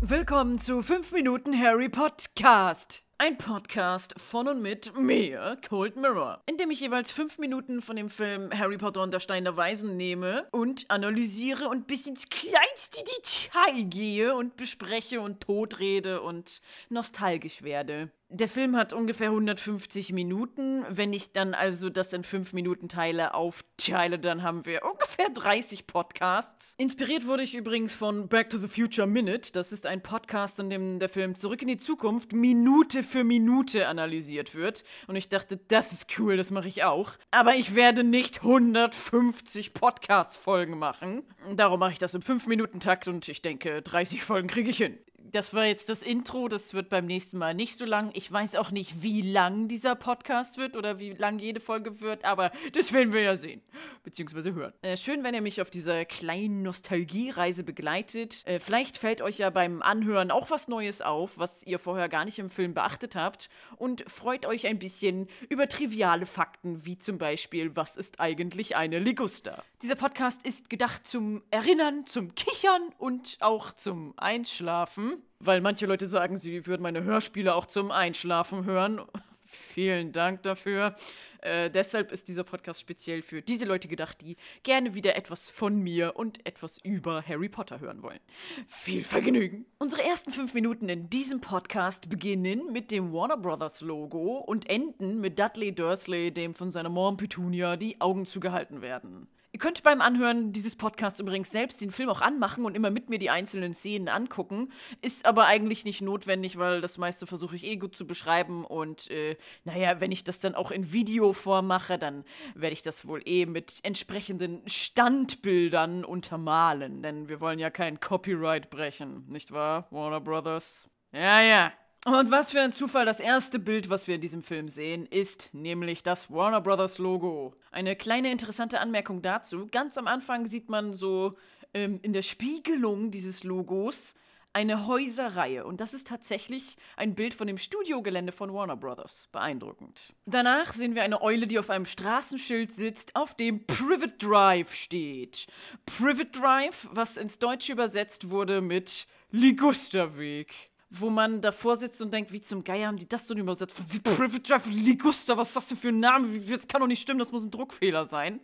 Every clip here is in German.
Willkommen zu 5 Minuten Harry Podcast. Ein Podcast von und mit mir, Cold Mirror, in dem ich jeweils 5 Minuten von dem Film Harry Potter und der Stein der Weisen nehme und analysiere und bis ins kleinste Detail gehe und bespreche und totrede und nostalgisch werde. Der Film hat ungefähr 150 Minuten. Wenn ich dann also das in 5 Minuten teile, aufteile, dann haben wir ungefähr 30 Podcasts. Inspiriert wurde ich übrigens von Back to the Future Minute. Das ist ein Podcast, in dem der Film Zurück in die Zukunft Minute für Minute analysiert wird. Und ich dachte, das ist cool, das mache ich auch. Aber ich werde nicht 150 Podcast-Folgen machen. Darum mache ich das im 5-Minuten-Takt und ich denke, 30 Folgen kriege ich hin das war jetzt das Intro. Das wird beim nächsten Mal nicht so lang. Ich weiß auch nicht, wie lang dieser Podcast wird oder wie lang jede Folge wird, aber das werden wir ja sehen. Beziehungsweise hören. Äh, schön, wenn ihr mich auf dieser kleinen Nostalgiereise begleitet. Äh, vielleicht fällt euch ja beim Anhören auch was Neues auf, was ihr vorher gar nicht im Film beachtet habt. Und freut euch ein bisschen über triviale Fakten, wie zum Beispiel, was ist eigentlich eine Ligusta? Dieser Podcast ist gedacht zum Erinnern, zum Kichern und auch zum Einschlafen weil manche Leute sagen, sie würden meine Hörspiele auch zum Einschlafen hören. Vielen Dank dafür. Äh, deshalb ist dieser Podcast speziell für diese Leute gedacht, die gerne wieder etwas von mir und etwas über Harry Potter hören wollen. Viel Vergnügen! Unsere ersten fünf Minuten in diesem Podcast beginnen mit dem Warner Brothers Logo und enden mit Dudley Dursley, dem von seiner Mom Petunia die Augen zugehalten werden. Ihr könnt beim Anhören dieses Podcasts übrigens selbst den Film auch anmachen und immer mit mir die einzelnen Szenen angucken. Ist aber eigentlich nicht notwendig, weil das meiste versuche ich eh gut zu beschreiben. Und äh, naja, wenn ich das dann auch in Videoform mache, dann werde ich das wohl eh mit entsprechenden Standbildern untermalen. Denn wir wollen ja kein Copyright brechen, nicht wahr, Warner Brothers? Ja, ja. Und was für ein Zufall, das erste Bild, was wir in diesem Film sehen, ist nämlich das Warner Brothers Logo. Eine kleine interessante Anmerkung dazu. Ganz am Anfang sieht man so ähm, in der Spiegelung dieses Logos eine Häuserreihe. Und das ist tatsächlich ein Bild von dem Studiogelände von Warner Brothers. Beeindruckend. Danach sehen wir eine Eule, die auf einem Straßenschild sitzt, auf dem Privet Drive steht. Privet Drive, was ins Deutsche übersetzt wurde mit Ligusterweg wo man davor sitzt und denkt, wie zum Geier haben die das denn übersetzt? Wie Private Drive Ligusta, was ist das denn für ein Name? Das kann doch nicht stimmen, das muss ein Druckfehler sein.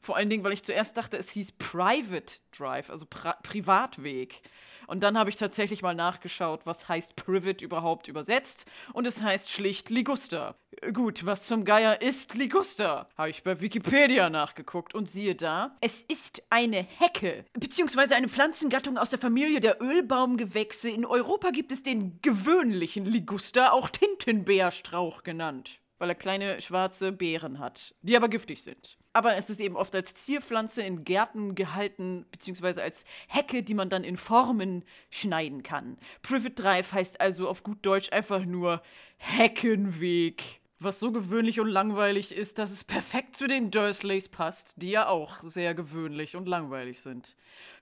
Vor allen Dingen, weil ich zuerst dachte, es hieß Private Drive, also Pri Privatweg. Und dann habe ich tatsächlich mal nachgeschaut, was heißt Privet überhaupt übersetzt. Und es heißt schlicht Liguster. Gut, was zum Geier ist Liguster? Habe ich bei Wikipedia nachgeguckt und siehe da, es ist eine Hecke, beziehungsweise eine Pflanzengattung aus der Familie der Ölbaumgewächse. In Europa gibt es den gewöhnlichen Liguster, auch Tintenbeerstrauch genannt weil er kleine schwarze Beeren hat, die aber giftig sind. Aber es ist eben oft als Zierpflanze in Gärten gehalten, beziehungsweise als Hecke, die man dann in Formen schneiden kann. Privet Drive heißt also auf gut Deutsch einfach nur Heckenweg. Was so gewöhnlich und langweilig ist, dass es perfekt zu den Dursleys passt, die ja auch sehr gewöhnlich und langweilig sind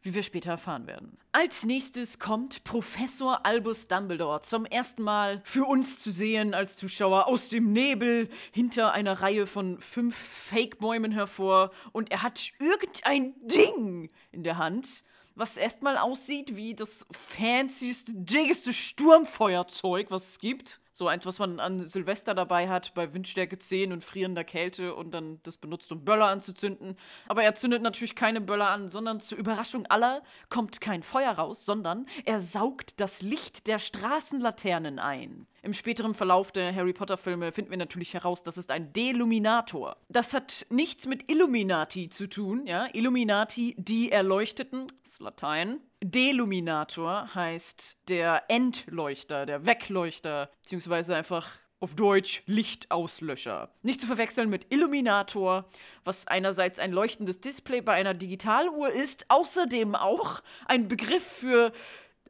wie wir später erfahren werden. Als nächstes kommt Professor Albus Dumbledore zum ersten Mal für uns zu sehen als Zuschauer aus dem Nebel hinter einer Reihe von fünf Fake-Bäumen hervor und er hat irgendein Ding in der Hand, was erstmal aussieht wie das fancieste, diggeste Sturmfeuerzeug, was es gibt. So eins, was man an Silvester dabei hat, bei Windstärke 10 und frierender Kälte und dann das benutzt, um Böller anzuzünden. Aber er zündet natürlich keine Böller an, sondern zur Überraschung aller kommt kein Feuer raus, sondern er saugt das Licht der Straßenlaternen ein. Im späteren Verlauf der Harry Potter-Filme finden wir natürlich heraus, das ist ein Deluminator. Das hat nichts mit Illuminati zu tun, ja. Illuminati, die Erleuchteten, das ist Latein. Deluminator heißt der Endleuchter, der Wegleuchter, beziehungsweise einfach auf Deutsch Lichtauslöscher. Nicht zu verwechseln mit Illuminator, was einerseits ein leuchtendes Display bei einer Digitaluhr ist, außerdem auch ein Begriff für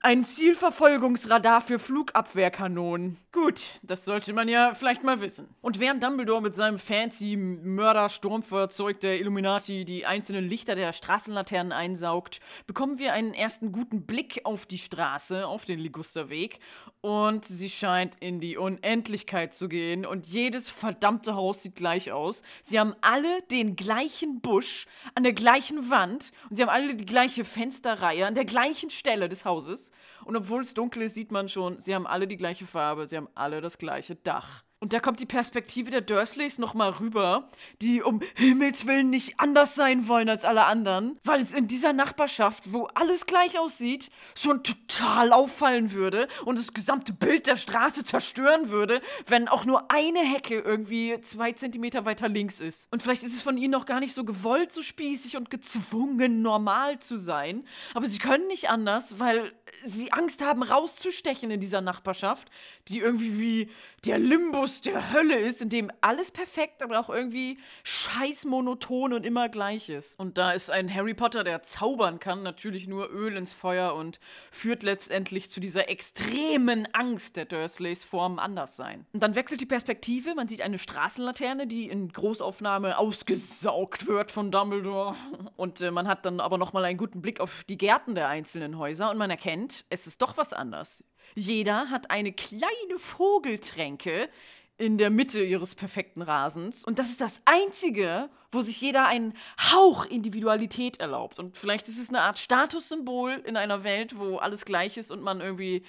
ein Zielverfolgungsradar für Flugabwehrkanonen. Gut, das sollte man ja vielleicht mal wissen. Und während Dumbledore mit seinem fancy Mörder-Sturmfeuerzeug der Illuminati die einzelnen Lichter der Straßenlaternen einsaugt, bekommen wir einen ersten guten Blick auf die Straße, auf den Ligusterweg. Und sie scheint in die Unendlichkeit zu gehen. Und jedes verdammte Haus sieht gleich aus. Sie haben alle den gleichen Busch an der gleichen Wand. Und sie haben alle die gleiche Fensterreihe an der gleichen Stelle des Hauses. Und obwohl es dunkel ist, sieht man schon, sie haben alle die gleiche Farbe, sie haben alle das gleiche Dach. Und da kommt die Perspektive der Dursleys nochmal rüber, die um Himmels Willen nicht anders sein wollen als alle anderen, weil es in dieser Nachbarschaft, wo alles gleich aussieht, schon total auffallen würde und das gesamte Bild der Straße zerstören würde, wenn auch nur eine Hecke irgendwie zwei Zentimeter weiter links ist. Und vielleicht ist es von ihnen noch gar nicht so gewollt, so spießig und gezwungen, normal zu sein, aber sie können nicht anders, weil sie Angst haben, rauszustechen in dieser Nachbarschaft, die irgendwie wie der Limbus der Hölle ist, in dem alles perfekt, aber auch irgendwie scheiß monoton und immer gleich ist. Und da ist ein Harry Potter, der zaubern kann, natürlich nur Öl ins Feuer und führt letztendlich zu dieser extremen Angst der Dursleys vorm Anderssein. Und dann wechselt die Perspektive, man sieht eine Straßenlaterne, die in Großaufnahme ausgesaugt wird von Dumbledore. Und äh, man hat dann aber nochmal einen guten Blick auf die Gärten der einzelnen Häuser und man erkennt, es ist doch was anders. Jeder hat eine kleine Vogeltränke in der Mitte ihres perfekten Rasens. Und das ist das Einzige, wo sich jeder einen Hauch Individualität erlaubt. Und vielleicht ist es eine Art Statussymbol in einer Welt, wo alles gleich ist und man irgendwie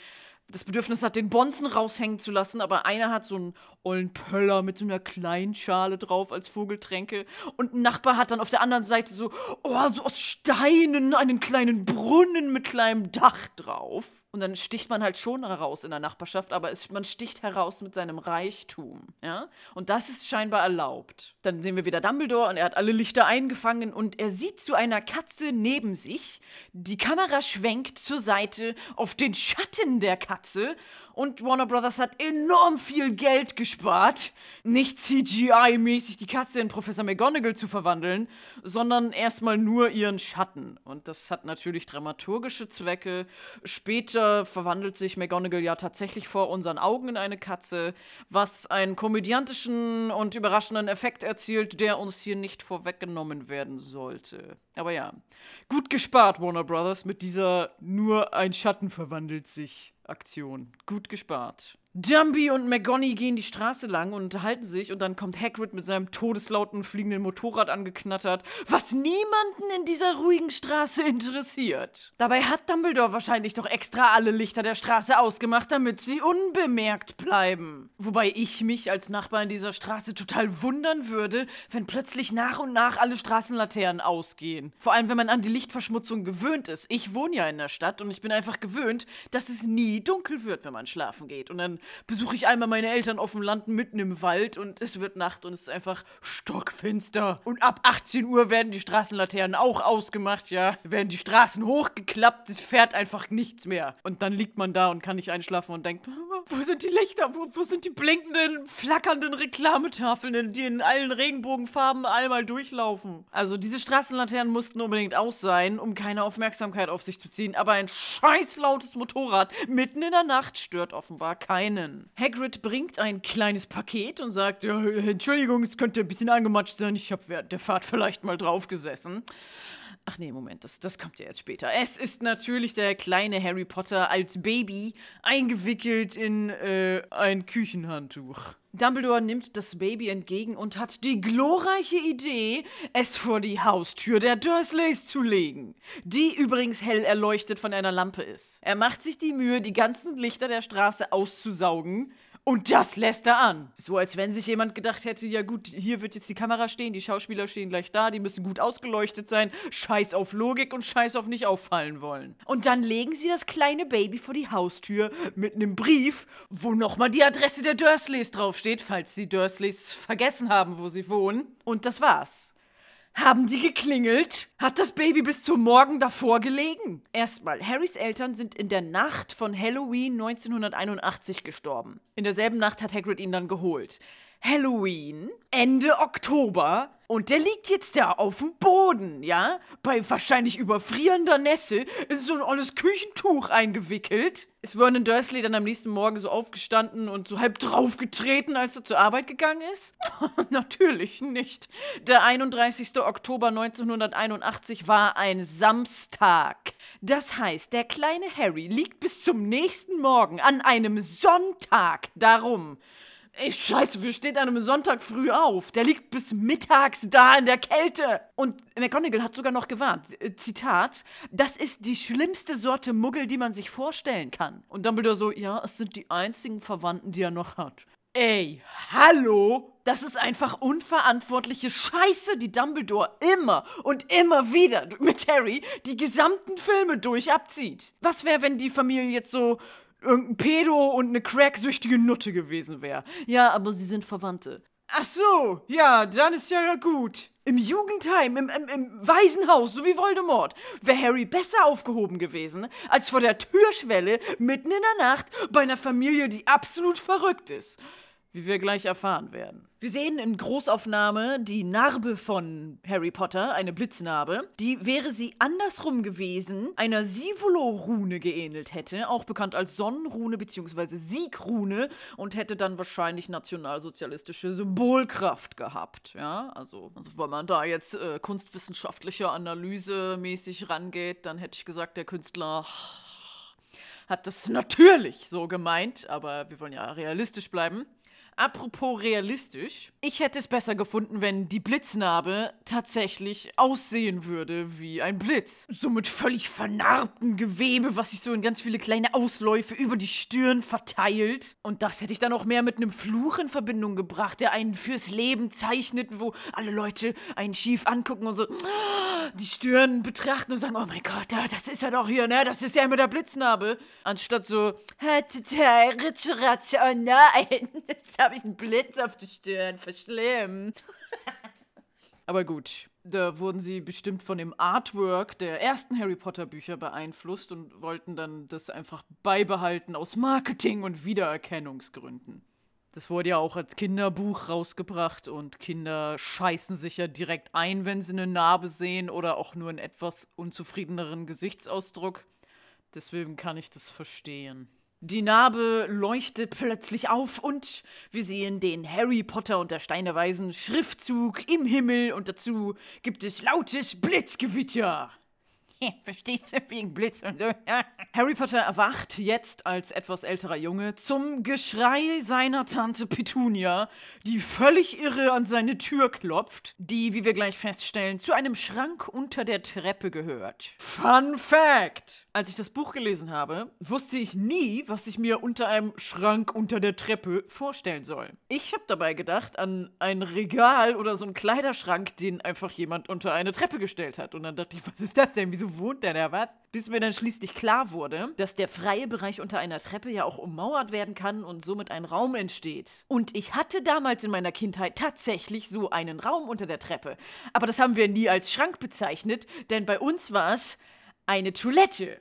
das Bedürfnis hat, den Bonzen raushängen zu lassen, aber einer hat so einen ollen Pöller mit so einer kleinen Schale drauf als Vogeltränke und ein Nachbar hat dann auf der anderen Seite so, oh, so aus Steinen einen kleinen Brunnen mit kleinem Dach drauf. Und dann sticht man halt schon heraus in der Nachbarschaft, aber es, man sticht heraus mit seinem Reichtum, ja? Und das ist scheinbar erlaubt. Dann sehen wir wieder Dumbledore und er hat alle Lichter eingefangen und er sieht zu einer Katze neben sich. Die Kamera schwenkt zur Seite auf den Schatten der Katze Katze und Warner Brothers hat enorm viel Geld gespart, nicht CGI-mäßig die Katze in Professor McGonagall zu verwandeln, sondern erstmal nur ihren Schatten. Und das hat natürlich dramaturgische Zwecke. Später verwandelt sich McGonagall ja tatsächlich vor unseren Augen in eine Katze, was einen komödiantischen und überraschenden Effekt erzielt, der uns hier nicht vorweggenommen werden sollte. Aber ja, gut gespart, Warner Brothers, mit dieser nur ein Schatten verwandelt sich Aktion. Gut gespart. Dumby und McGonny gehen die Straße lang und unterhalten sich und dann kommt Hagrid mit seinem todeslauten fliegenden Motorrad angeknattert, was niemanden in dieser ruhigen Straße interessiert. Dabei hat Dumbledore wahrscheinlich doch extra alle Lichter der Straße ausgemacht, damit sie unbemerkt bleiben. Wobei ich mich als Nachbar in dieser Straße total wundern würde, wenn plötzlich nach und nach alle Straßenlaternen ausgehen. Vor allem, wenn man an die Lichtverschmutzung gewöhnt ist. Ich wohne ja in der Stadt und ich bin einfach gewöhnt, dass es nie dunkel wird, wenn man schlafen geht. Und dann besuche ich einmal meine Eltern auf dem Land mitten im Wald und es wird Nacht und es ist einfach stockfinster. Und ab 18 Uhr werden die Straßenlaternen auch ausgemacht, ja. Werden die Straßen hochgeklappt, es fährt einfach nichts mehr. Und dann liegt man da und kann nicht einschlafen und denkt, wo sind die Lichter? Wo, wo sind die blinkenden, flackernden Reklametafeln, die in allen Regenbogenfarben einmal durchlaufen? Also diese Straßenlaternen mussten unbedingt aus sein, um keine Aufmerksamkeit auf sich zu ziehen. Aber ein scheiß lautes Motorrad mitten in der Nacht stört offenbar keinen. Hagrid bringt ein kleines Paket und sagt, ja, Entschuldigung, es könnte ein bisschen angematscht sein. Ich habe während der Fahrt vielleicht mal drauf gesessen. Ach nee, Moment, das, das kommt ja jetzt später. Es ist natürlich der kleine Harry Potter als Baby eingewickelt in äh, ein Küchenhandtuch. Dumbledore nimmt das Baby entgegen und hat die glorreiche Idee, es vor die Haustür der Dursleys zu legen, die übrigens hell erleuchtet von einer Lampe ist. Er macht sich die Mühe, die ganzen Lichter der Straße auszusaugen, und das lässt er an. So als wenn sich jemand gedacht hätte, ja gut, hier wird jetzt die Kamera stehen, die Schauspieler stehen gleich da, die müssen gut ausgeleuchtet sein, scheiß auf Logik und scheiß auf nicht auffallen wollen. Und dann legen sie das kleine Baby vor die Haustür mit einem Brief, wo nochmal die Adresse der Dursleys draufsteht, falls die Dursleys vergessen haben, wo sie wohnen. Und das war's. Haben die geklingelt? Hat das Baby bis zum Morgen davor gelegen? Erstmal, Harrys Eltern sind in der Nacht von Halloween 1981 gestorben. In derselben Nacht hat Hagrid ihn dann geholt. Halloween, Ende Oktober. Und der liegt jetzt da auf dem Boden, ja? Bei wahrscheinlich überfrierender Nässe, in so ein olles Küchentuch eingewickelt. Ist Vernon Dursley dann am nächsten Morgen so aufgestanden und so halb draufgetreten, als er zur Arbeit gegangen ist? Natürlich nicht. Der 31. Oktober 1981 war ein Samstag. Das heißt, der kleine Harry liegt bis zum nächsten Morgen an einem Sonntag darum. Ey, scheiße, wir stehen an einem Sonntag früh auf. Der liegt bis mittags da in der Kälte. Und McGonagall hat sogar noch gewarnt. Äh, Zitat, das ist die schlimmste Sorte Muggel, die man sich vorstellen kann. Und Dumbledore so, ja, es sind die einzigen Verwandten, die er noch hat. Ey, hallo? Das ist einfach unverantwortliche Scheiße, die Dumbledore immer und immer wieder mit Harry die gesamten Filme durch abzieht. Was wäre, wenn die Familie jetzt so irgendein Pedo und eine cracksüchtige Nutte gewesen wäre. Ja, aber sie sind Verwandte. Ach so, ja, dann ist ja gut. Im Jugendheim, im, im, im Waisenhaus, so wie Voldemort, wäre Harry besser aufgehoben gewesen, als vor der Türschwelle mitten in der Nacht bei einer Familie, die absolut verrückt ist wie wir gleich erfahren werden. Wir sehen in Großaufnahme die Narbe von Harry Potter, eine Blitznarbe, die wäre sie andersrum gewesen, einer Sivolo-Rune geähnelt hätte, auch bekannt als Sonnenrune bzw. Siegrune und hätte dann wahrscheinlich nationalsozialistische Symbolkraft gehabt. Ja, also, also wenn man da jetzt äh, kunstwissenschaftliche Analyse mäßig rangeht, dann hätte ich gesagt, der Künstler hat das natürlich so gemeint, aber wir wollen ja realistisch bleiben. Apropos realistisch, ich hätte es besser gefunden, wenn die Blitznarbe tatsächlich aussehen würde wie ein Blitz. So mit völlig vernarbtem Gewebe, was sich so in ganz viele kleine Ausläufe über die Stirn verteilt. Und das hätte ich dann auch mehr mit einem Fluch in Verbindung gebracht, der einen fürs Leben zeichnet, wo alle Leute einen schief angucken und so die Stirn betrachten und sagen, oh mein Gott, das ist ja doch hier, ne? Das ist ja mit der Blitznarbe. Anstatt so, oh nein, jetzt habe ich einen Blitz auf die Stirn, verschlimm. Aber gut, da wurden sie bestimmt von dem Artwork der ersten Harry Potter Bücher beeinflusst und wollten dann das einfach beibehalten aus Marketing- und Wiedererkennungsgründen. Das wurde ja auch als Kinderbuch rausgebracht und Kinder scheißen sich ja direkt ein, wenn sie eine Narbe sehen oder auch nur einen etwas unzufriedeneren Gesichtsausdruck. Deswegen kann ich das verstehen. Die Narbe leuchtet plötzlich auf und wir sehen den Harry Potter und der Stein der Weisen Schriftzug im Himmel und dazu gibt es lautes Blitzgewitter. Verstehst du, wegen Blitz und so. Harry Potter erwacht jetzt als etwas älterer Junge zum Geschrei seiner Tante Petunia, die völlig irre an seine Tür klopft, die, wie wir gleich feststellen, zu einem Schrank unter der Treppe gehört. Fun Fact! Als ich das Buch gelesen habe, wusste ich nie, was ich mir unter einem Schrank unter der Treppe vorstellen soll. Ich habe dabei gedacht an ein Regal oder so einen Kleiderschrank, den einfach jemand unter eine Treppe gestellt hat. Und dann dachte ich, was ist das denn? Wieso wohnt der da was? Bis mir dann schließlich klar wurde, dass der freie Bereich unter einer Treppe ja auch ummauert werden kann und somit ein Raum entsteht. Und ich hatte damals in meiner Kindheit tatsächlich so einen Raum unter der Treppe. Aber das haben wir nie als Schrank bezeichnet, denn bei uns war es eine Toilette.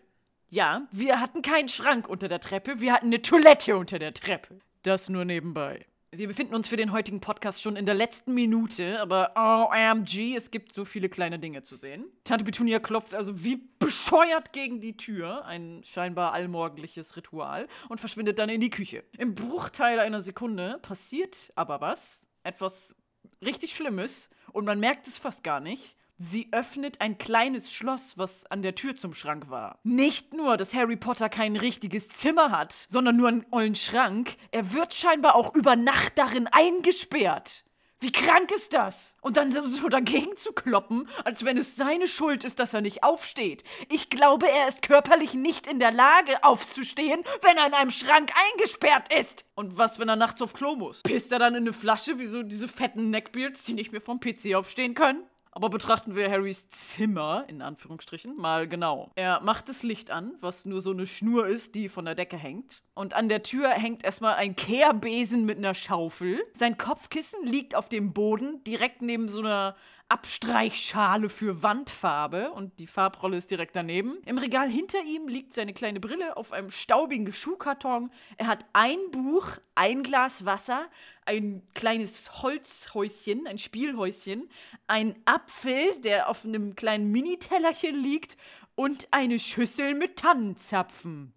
Ja, wir hatten keinen Schrank unter der Treppe, wir hatten eine Toilette unter der Treppe. Das nur nebenbei. Wir befinden uns für den heutigen Podcast schon in der letzten Minute, aber OMG, es gibt so viele kleine Dinge zu sehen. Tante Petunia klopft also wie bescheuert gegen die Tür, ein scheinbar allmorgendliches Ritual, und verschwindet dann in die Küche. Im Bruchteil einer Sekunde passiert aber was, etwas richtig Schlimmes, und man merkt es fast gar nicht. Sie öffnet ein kleines Schloss, was an der Tür zum Schrank war. Nicht nur, dass Harry Potter kein richtiges Zimmer hat, sondern nur einen ollen Schrank, er wird scheinbar auch über Nacht darin eingesperrt. Wie krank ist das? Und dann so dagegen zu kloppen, als wenn es seine Schuld ist, dass er nicht aufsteht. Ich glaube, er ist körperlich nicht in der Lage, aufzustehen, wenn er in einem Schrank eingesperrt ist. Und was, wenn er nachts auf Klo muss? Pisst er dann in eine Flasche, wie so diese fetten Neckbeards, die nicht mehr vom PC aufstehen können? Aber betrachten wir Harrys Zimmer, in Anführungsstrichen, mal genau. Er macht das Licht an, was nur so eine Schnur ist, die von der Decke hängt. Und an der Tür hängt erstmal ein Kehrbesen mit einer Schaufel. Sein Kopfkissen liegt auf dem Boden, direkt neben so einer Abstreichschale für Wandfarbe und die Farbrolle ist direkt daneben. Im Regal hinter ihm liegt seine kleine Brille auf einem staubigen Schuhkarton. Er hat ein Buch, ein Glas Wasser, ein kleines Holzhäuschen, ein Spielhäuschen, ein Apfel, der auf einem kleinen Minitellerchen liegt und eine Schüssel mit Tannenzapfen.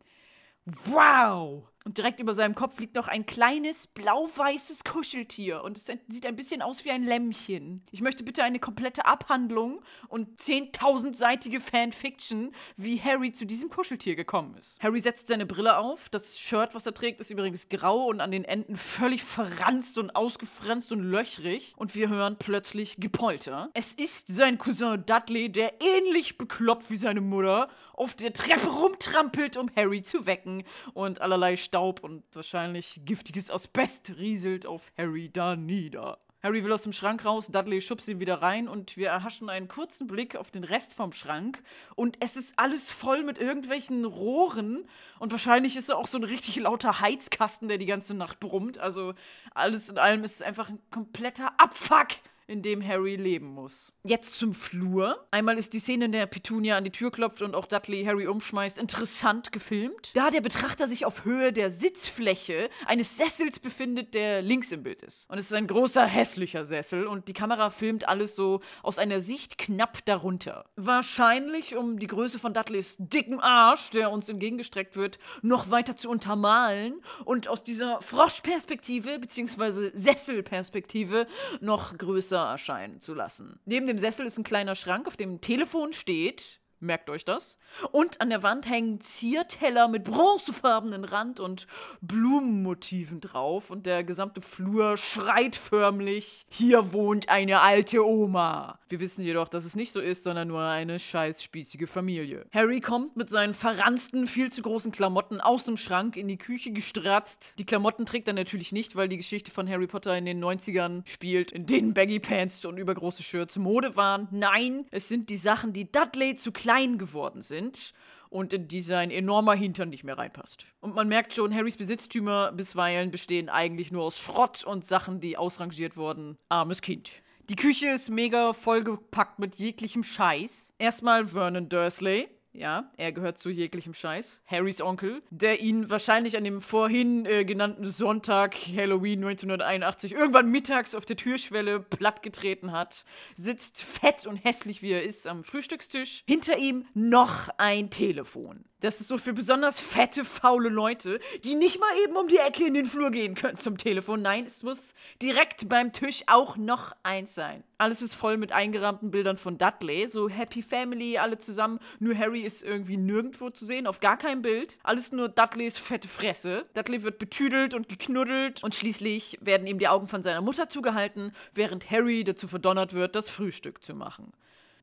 Wow! Und direkt über seinem Kopf liegt noch ein kleines blau-weißes Kuscheltier und es sieht ein bisschen aus wie ein Lämmchen. Ich möchte bitte eine komplette Abhandlung und 10.000-seitige Fanfiction, wie Harry zu diesem Kuscheltier gekommen ist. Harry setzt seine Brille auf. Das Shirt, was er trägt, ist übrigens grau und an den Enden völlig verranzt und ausgefranst und löchrig. Und wir hören plötzlich Gepolter. Es ist sein Cousin Dudley, der ähnlich bekloppt wie seine Mutter auf der Treppe rumtrampelt, um Harry zu wecken und allerlei Staub und wahrscheinlich giftiges Asbest rieselt auf Harry da nieder. Harry will aus dem Schrank raus, Dudley schubst ihn wieder rein und wir erhaschen einen kurzen Blick auf den Rest vom Schrank und es ist alles voll mit irgendwelchen Rohren und wahrscheinlich ist da auch so ein richtig lauter Heizkasten, der die ganze Nacht brummt. Also alles in allem ist es einfach ein kompletter Abfuck in dem Harry leben muss. Jetzt zum Flur. Einmal ist die Szene, in der Petunia an die Tür klopft und auch Dudley Harry umschmeißt, interessant gefilmt. Da der Betrachter sich auf Höhe der Sitzfläche eines Sessels befindet, der links im Bild ist. Und es ist ein großer, hässlicher Sessel und die Kamera filmt alles so aus einer Sicht knapp darunter. Wahrscheinlich, um die Größe von Dudleys dicken Arsch, der uns entgegengestreckt wird, noch weiter zu untermalen und aus dieser Froschperspektive bzw. Sesselperspektive noch größer erscheinen zu lassen. Neben dem Sessel ist ein kleiner Schrank, auf dem ein Telefon steht. Merkt euch das. Und an der Wand hängen Zierteller mit bronzefarbenen Rand und Blumenmotiven drauf. Und der gesamte Flur schreit förmlich: Hier wohnt eine alte Oma. Wir wissen jedoch, dass es nicht so ist, sondern nur eine scheißspießige Familie. Harry kommt mit seinen verransten, viel zu großen Klamotten aus dem Schrank in die Küche gestratzt. Die Klamotten trägt er natürlich nicht, weil die Geschichte von Harry Potter in den 90ern spielt, in denen Baggy Pants und übergroße Shirts Mode waren. Nein, es sind die Sachen, die Dudley zu klein klein geworden sind und in die sein enormer Hintern nicht mehr reinpasst. Und man merkt schon, Harrys Besitztümer bisweilen bestehen eigentlich nur aus Schrott und Sachen, die ausrangiert wurden. Armes Kind. Die Küche ist mega vollgepackt mit jeglichem Scheiß. Erstmal Vernon Dursley, ja, er gehört zu jeglichem Scheiß. Harrys Onkel, der ihn wahrscheinlich an dem vorhin äh, genannten Sonntag, Halloween 1981, irgendwann mittags auf der Türschwelle plattgetreten hat, sitzt fett und hässlich wie er ist am Frühstückstisch. Hinter ihm noch ein Telefon. Das ist so für besonders fette, faule Leute, die nicht mal eben um die Ecke in den Flur gehen können zum Telefon. Nein, es muss direkt beim Tisch auch noch eins sein. Alles ist voll mit eingerahmten Bildern von Dudley. So Happy Family, alle zusammen. Nur Harry ist irgendwie nirgendwo zu sehen, auf gar kein Bild. Alles nur Dudleys fette Fresse. Dudley wird betüdelt und geknuddelt und schließlich werden ihm die Augen von seiner Mutter zugehalten, während Harry dazu verdonnert wird, das Frühstück zu machen.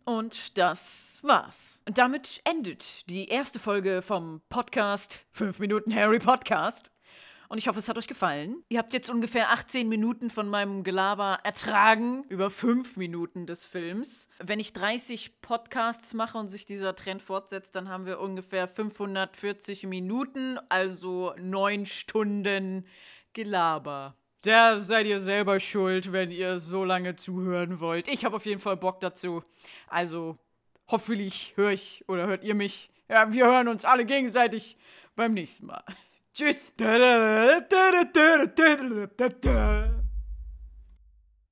Und das war's. Und damit endet die erste Folge vom Podcast 5 Minuten Harry Podcast. Und ich hoffe, es hat euch gefallen. Ihr habt jetzt ungefähr 18 Minuten von meinem Gelaber ertragen über 5 Minuten des Films. Wenn ich 30 Podcasts mache und sich dieser Trend fortsetzt, dann haben wir ungefähr 540 Minuten, also 9 Stunden Gelaber. Da seid ihr selber schuld, wenn ihr so lange zuhören wollt. Ich habe auf jeden Fall Bock dazu. Also, hoffentlich höre ich oder hört ihr mich. Ja, wir hören uns alle gegenseitig beim nächsten Mal. Tschüss.